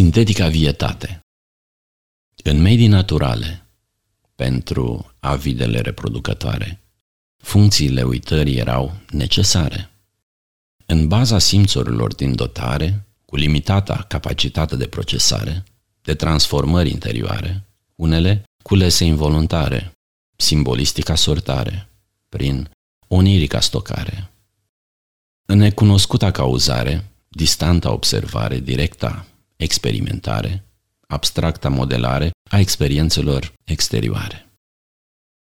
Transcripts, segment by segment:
Sintetica vietate În medii naturale, pentru avidele reproducătoare, funcțiile uitării erau necesare. În baza simțurilor din dotare, cu limitata capacitate de procesare, de transformări interioare, unele culese involuntare, simbolistica sortare, prin onirica stocare. În necunoscuta cauzare, distanta observare, directa experimentare, abstracta modelare a experiențelor exterioare.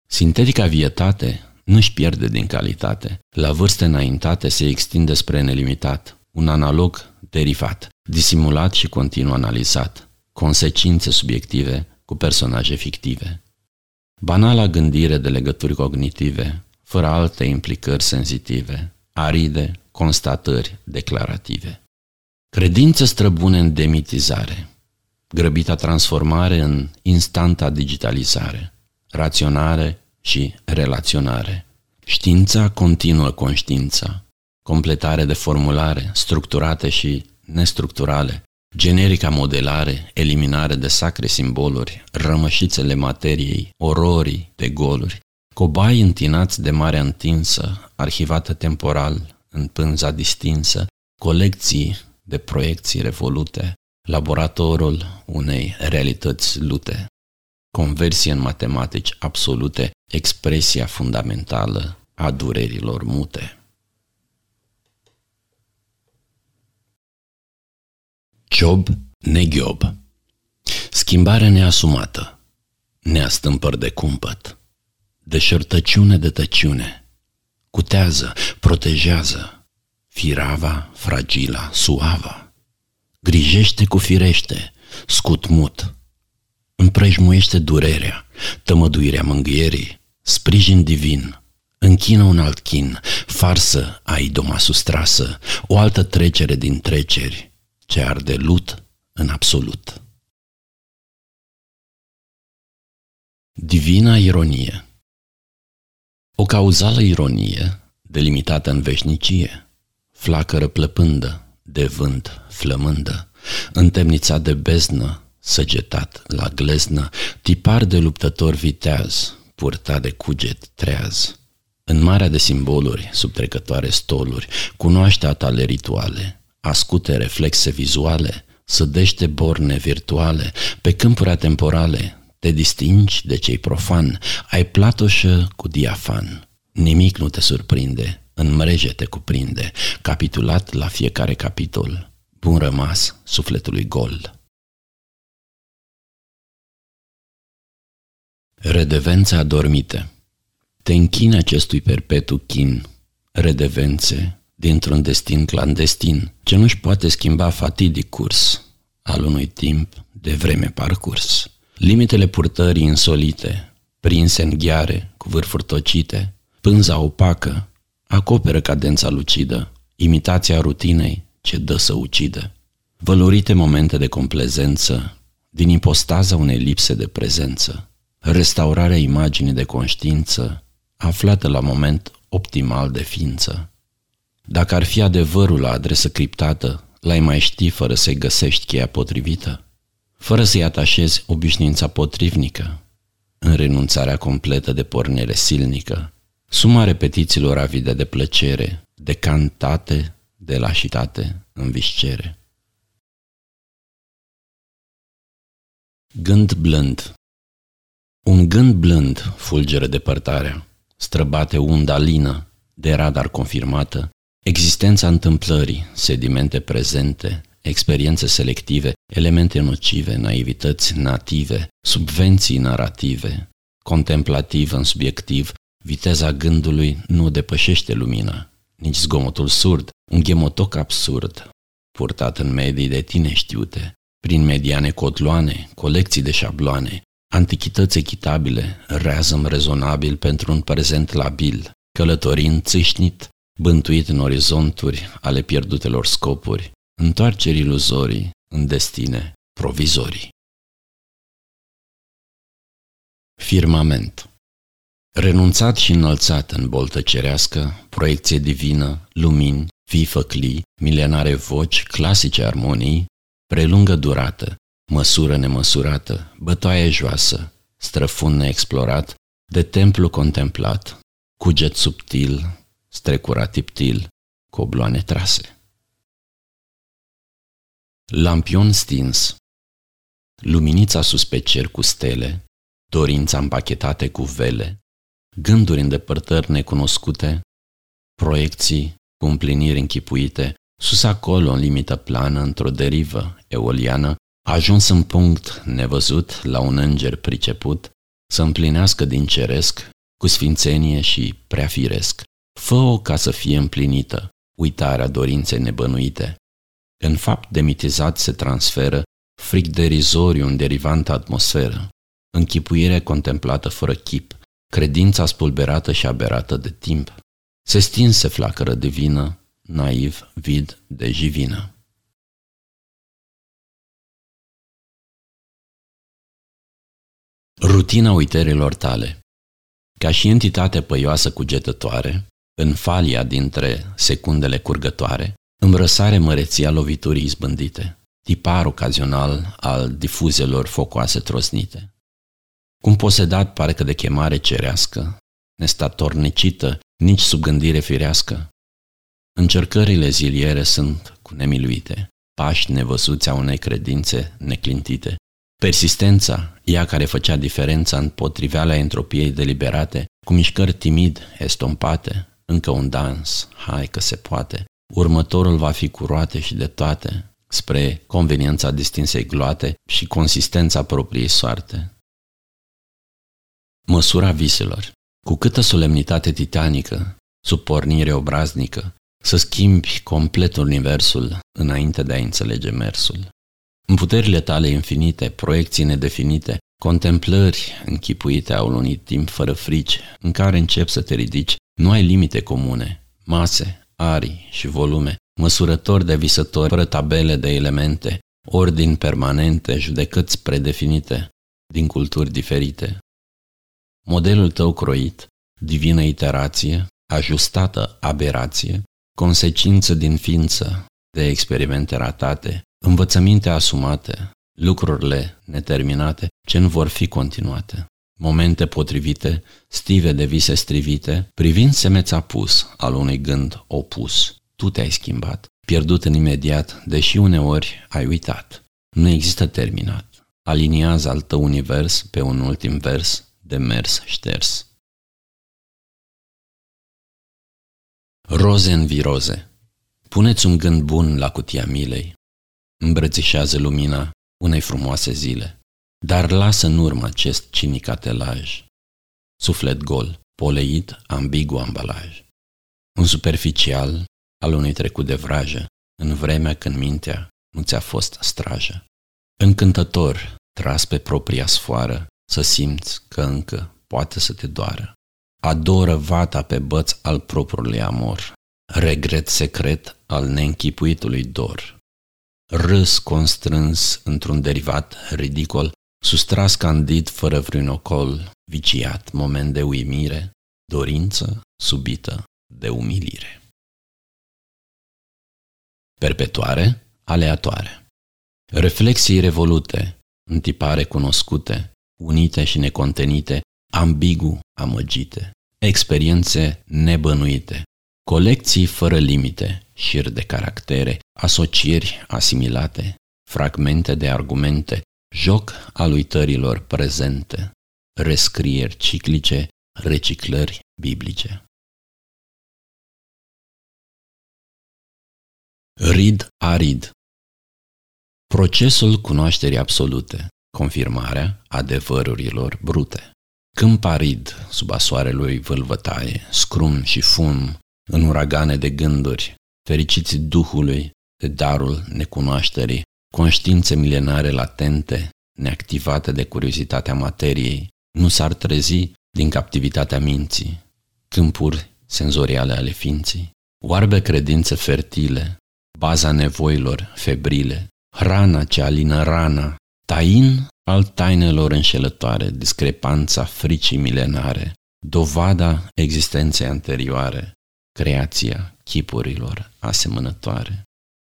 Sintetica vietate nu-și pierde din calitate. La vârste înaintate se extinde spre nelimitat, un analog derivat, disimulat și continuu analizat, consecințe subiective cu personaje fictive. Banala gândire de legături cognitive, fără alte implicări senzitive, aride constatări declarative. Credințe străbune în demitizare, grăbita transformare în instanta digitalizare, raționare și relaționare. Știința continuă conștiința, completare de formulare, structurate și nestructurale, generica modelare, eliminare de sacre simboluri, rămășițele materiei, ororii de goluri, cobai întinați de marea întinsă, arhivată temporal, în pânza distinsă, colecții de proiecții revolute, laboratorul unei realități lute, conversie în matematici absolute, expresia fundamentală a durerilor mute. Job neghiob Schimbare neasumată, neastâmpăr de cumpăt, deșertăciune de tăciune, cutează, protejează, firava, fragila, suava, grijește cu firește, scutmut, împrejmuiește durerea, tămăduirea mângâierii, sprijin divin, închină un alt chin, farsă a idoma sustrasă, o altă trecere din treceri, ce arde lut în absolut. Divina ironie. O cauzală ironie, delimitată în veșnicie, flacără plăpândă, de vânt flămândă, întemnițat de beznă, săgetat la gleznă, tipar de luptător viteaz, purtat de cuget treaz. În marea de simboluri, subtrecătoare stoluri, cunoaște a tale rituale, ascute reflexe vizuale, sădește borne virtuale, pe câmpuri atemporale, te distingi de cei profan, ai platoșă cu diafan. Nimic nu te surprinde, în mreje te cuprinde, capitulat la fiecare capitol, bun rămas sufletului gol. Redevența adormite Te închine acestui perpetu chin, redevențe, dintr-un destin clandestin, ce nu-și poate schimba fatidic curs al unui timp de vreme parcurs. Limitele purtării insolite, prinse în ghiare, cu vârfuri tocite, pânza opacă, acoperă cadența lucidă, imitația rutinei ce dă să ucidă. Vălurite momente de complezență, din ipostaza unei lipse de prezență, restaurarea imaginii de conștiință, aflată la moment optimal de ființă. Dacă ar fi adevărul la adresă criptată, l-ai mai ști fără să-i găsești cheia potrivită? Fără să-i atașezi obișnuința potrivnică? În renunțarea completă de pornire silnică, Suma repetițiilor avide de plăcere, de cantate, de lașitate în viscere. Gând blând Un gând blând fulgeră depărtarea, străbate unda lină, de radar confirmată, existența întâmplării, sedimente prezente, experiențe selective, elemente nocive, naivități native, subvenții narrative, contemplativ în subiectiv, Viteza gândului nu depășește lumina, nici zgomotul surd, un ghemotoc absurd, purtat în medii de tine știute, prin mediane cotloane, colecții de șabloane, antichități echitabile, reazăm rezonabil pentru un prezent labil, călătorind țâșnit, bântuit în orizonturi ale pierdutelor scopuri, întoarceri iluzorii în destine provizorii. Firmament Renunțat și înălțat în boltă cerească, proiecție divină, lumini, fii făclii, milenare voci, clasice armonii, prelungă durată, măsură nemăsurată, bătoaie joasă, străfund neexplorat, de templu contemplat, cuget subtil, strecurat tiptil, cu obloane trase. Lampion stins Luminița sus pe cer cu stele, dorința împachetate cu vele, gânduri în depărtări necunoscute, proiecții cu împliniri închipuite, sus acolo, în limită plană, într-o derivă eoliană, a ajuns în punct nevăzut la un înger priceput să împlinească din ceresc cu sfințenie și prea firesc. Fă-o ca să fie împlinită, uitarea dorinței nebănuite. În fapt demitizat se transferă fric derizoriu în derivantă atmosferă, închipuire contemplată fără chip, credința spulberată și aberată de timp. Se stinse flacără divină, naiv, vid de jivină. Rutina uiterilor tale Ca și entitate păioasă cugetătoare, în falia dintre secundele curgătoare, îmbrăsare măreția loviturii izbândite, tipar ocazional al difuzelor focoase trosnite. Cum posedat parcă de chemare cerească, nestatornicită, nici sub gândire firească. Încercările ziliere sunt cu nemiluite, pași nevăsuți a unei credințe neclintite. Persistența, ea care făcea diferența în potriveala entropiei deliberate, cu mișcări timid, estompate, încă un dans, hai că se poate. Următorul va fi cu roate și de toate, spre conveniența distinsei gloate și consistența propriei soarte. Măsura viselor. Cu câtă solemnitate titanică, sub pornire obraznică, să schimbi complet universul înainte de a înțelege mersul. În puterile tale infinite, proiecții nedefinite, contemplări închipuite au unui timp fără frici, în care începi să te ridici, nu ai limite comune, mase, arii și volume, măsurători de visători fără tabele de elemente, ordini permanente, judecăți predefinite, din culturi diferite. Modelul tău croit, divină iterație, ajustată aberație, consecință din ființă, de experimente ratate, învățăminte asumate, lucrurile neterminate ce nu vor fi continuate. Momente potrivite, stive de vise strivite, privind semeț apus al unui gând opus. Tu te-ai schimbat, pierdut în imediat, deși uneori ai uitat. Nu există terminat. Aliniază al tău univers pe un ultim vers de mers șters. Roze în viroze. Puneți un gând bun la cutia milei. Îmbrățișează lumina unei frumoase zile. Dar lasă în urmă acest cinic atelaj. Suflet gol, poleit, ambigu ambalaj. Un superficial al unui trecut de vrajă, în vremea când mintea nu ți-a fost strajă. Încântător, tras pe propria sfoară, să simți că încă poate să te doară. Adoră vata pe băț al propriului amor, regret secret al neînchipuitului dor. Râs constrâns într-un derivat ridicol, sustras candid fără vreun ocol, viciat moment de uimire, dorință subită de umilire. Perpetuare, aleatoare. Reflexii revolute, întipare cunoscute, unite și necontenite, ambigu amăgite, experiențe nebănuite, colecții fără limite, șir de caractere, asocieri asimilate, fragmente de argumente, joc al uitărilor prezente, rescrieri ciclice, reciclări biblice. Rid arid. Procesul cunoașterii absolute, confirmarea adevărurilor brute. Câmp arid sub asoarelui vâlvătaie, scrum și fum, în uragane de gânduri, fericiți Duhului de darul necunoașterii, conștiințe milenare latente, neactivate de curiozitatea materiei, nu s-ar trezi din captivitatea minții, câmpuri senzoriale ale ființii, oarbe credințe fertile, baza nevoilor febrile, hrana ce alină rana, tain al tainelor înșelătoare, discrepanța fricii milenare, dovada existenței anterioare, creația chipurilor asemănătoare.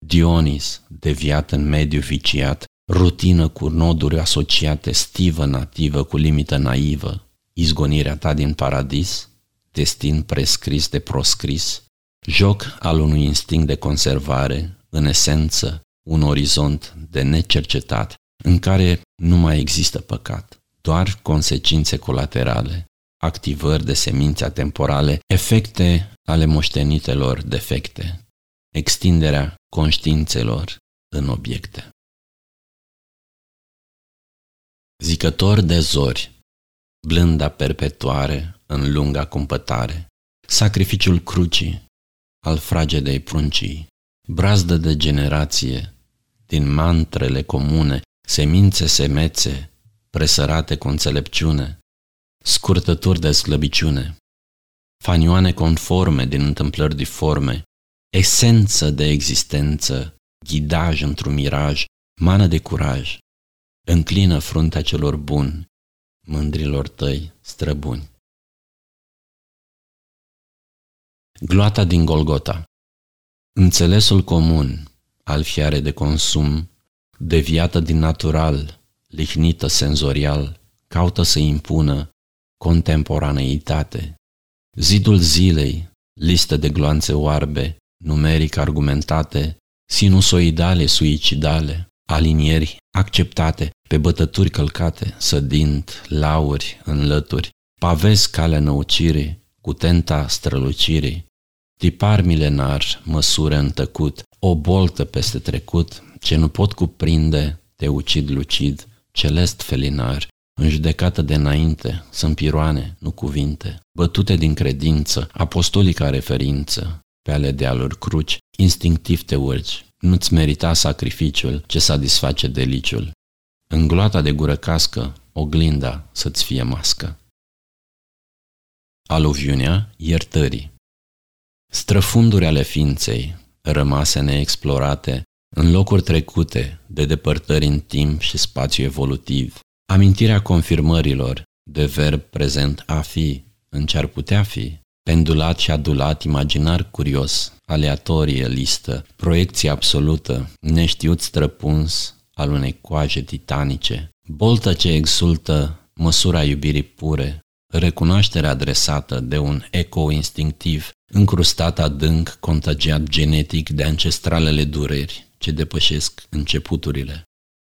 Dionis, deviat în mediu viciat, rutină cu noduri asociate, stivă nativă cu limită naivă, izgonirea ta din paradis, destin prescris de proscris, joc al unui instinct de conservare, în esență, un orizont de necercetat, în care nu mai există păcat, doar consecințe colaterale, activări de semințe temporale, efecte ale moștenitelor defecte, extinderea conștiințelor în obiecte. Zicător de zori, blânda perpetuare în lunga cumpătare, sacrificiul crucii, al fragedei pruncii, brazdă de generație, din mantrele comune, semințe semețe, presărate cu înțelepciune, scurtături de slăbiciune, fanioane conforme din întâmplări diforme, esență de existență, ghidaj într-un miraj, mană de curaj, înclină fruntea celor buni, mândrilor tăi străbuni. Gloata din Golgota Înțelesul comun al fiare de consum, deviată din natural, lihnită senzorial, caută să impună contemporaneitate. Zidul zilei, listă de gloanțe oarbe, numeric argumentate, sinusoidale, suicidale, alinieri acceptate, pe bătături călcate, sădind lauri în lături, pavezi calea năucirii, cu tenta strălucirii, tipar milenar, măsură în tăcut, o boltă peste trecut, ce nu pot cuprinde, te ucid lucid, celest felinar, în judecată de înainte, sunt piroane, nu cuvinte, bătute din credință, apostolica referință, pe ale dealuri cruci, instinctiv te urci, nu-ți merita sacrificiul ce satisface deliciul. În gloata de gură cască, oglinda să-ți fie mască. Aluviunea iertării Străfunduri ale ființei, rămase neexplorate, în locuri trecute de depărtări în timp și spațiu evolutiv, amintirea confirmărilor de verb prezent a fi, în ce ar putea fi, pendulat și adulat imaginar curios, aleatorie listă, proiecție absolută, neștiut străpuns al unei coaje titanice, boltă ce exultă măsura iubirii pure, recunoaștere adresată de un eco instinctiv, încrustat adânc, contagiat genetic de ancestralele dureri ce depășesc începuturile.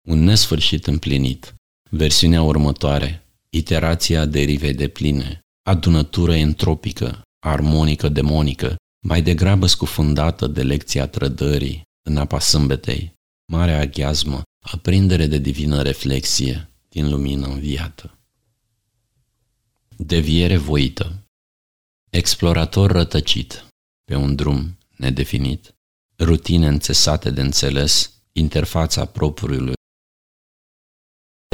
Un nesfârșit împlinit. Versiunea următoare, iterația derivei de pline, adunătură entropică, armonică demonică, mai degrabă scufundată de lecția trădării în apa sâmbetei, mare aghiazmă, aprindere de divină reflexie din lumină înviată. Deviere voită. Explorator rătăcit pe un drum nedefinit, rutine înțesate de înțeles, interfața propriului,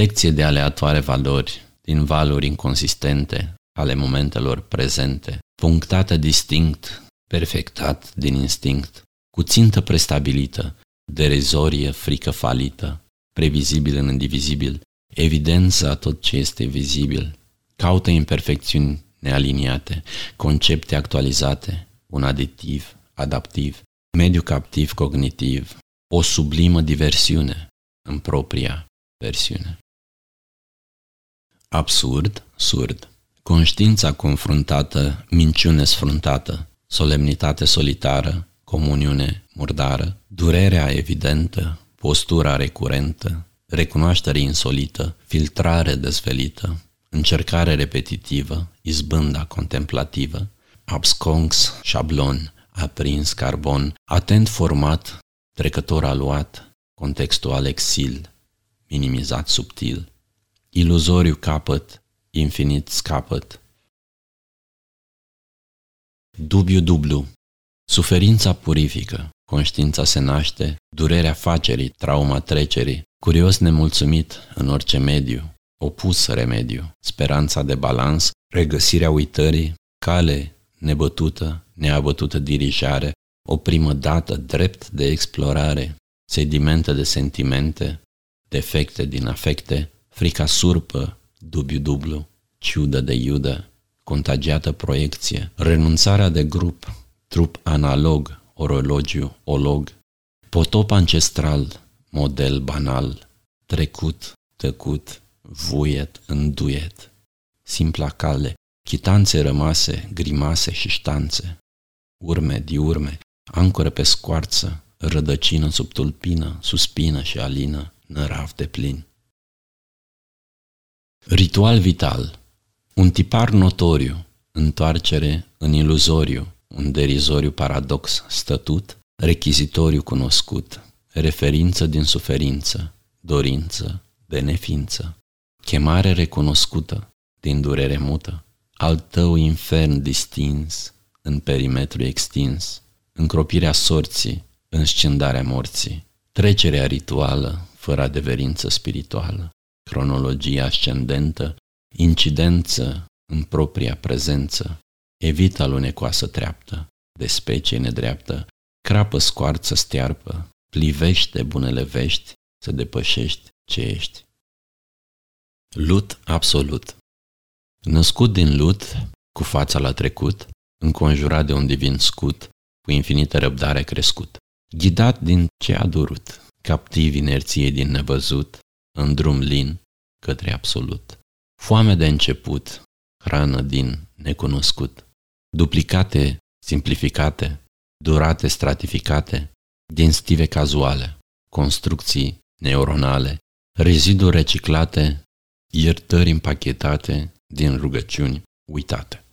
lecție de aleatoare valori din valuri inconsistente ale momentelor prezente, punctată distinct, perfectat din instinct, cu țintă prestabilită, derizorie, frică falită, previzibil în indivizibil, evidență a tot ce este vizibil, caută imperfecțiuni nealiniate, concepte actualizate, un aditiv, adaptiv, mediu captiv cognitiv, o sublimă diversiune în propria versiune. Absurd, surd. Conștiința confruntată, minciune sfruntată, solemnitate solitară, comuniune murdară, durerea evidentă, postura recurentă, recunoaștere insolită, filtrare dezvelită, încercare repetitivă, izbânda contemplativă, absconx, șablon, aprins carbon, atent format, trecător aluat, contextual exil, minimizat subtil, iluzoriu capăt, infinit scapăt. Dubiu dublu. Suferința purifică, conștiința se naște, durerea facerii, trauma trecerii, curios nemulțumit în orice mediu, opus remediu, speranța de balans, regăsirea uitării, cale nebătută, neabătută dirijare, o primă dată drept de explorare, sedimente de sentimente, defecte din afecte, frica surpă, dubiu dublu, ciudă de iudă, contagiată proiecție, renunțarea de grup, trup analog, orologiu, olog, Potop ancestral, model banal, trecut, tăcut, vuiet, înduiet, simpla cale, chitanțe rămase, grimase și ștanțe, urme, diurme, ancoră pe scoarță, rădăcină sub tulpină, suspină și alină, nărav de plin. Ritual vital. Un tipar notoriu, întoarcere în iluzoriu, un derizoriu paradox stătut, rechizitoriu cunoscut, referință din suferință, dorință de neființă, chemare recunoscută din durere mută, al tău infern distins în perimetru extins, încropirea sorții, înscindarea morții, trecerea rituală fără adeverință spirituală, cronologia ascendentă, incidență în propria prezență, evită alunecoasă treaptă, de specie nedreaptă, crapă scoarță stearpă, plivește bunele vești să depășești ce ești. Lut absolut. Născut din lut, cu fața la trecut, înconjurat de un divin scut, cu infinită răbdare crescut, ghidat din ce a durut, captiv inerției din nevăzut, în drum lin către absolut. Foame de început, hrană din necunoscut, duplicate, simplificate, durate, stratificate, din stive cazuale, construcții neuronale, reziduri reciclate, iertări împachetate din rugăciuni uitate.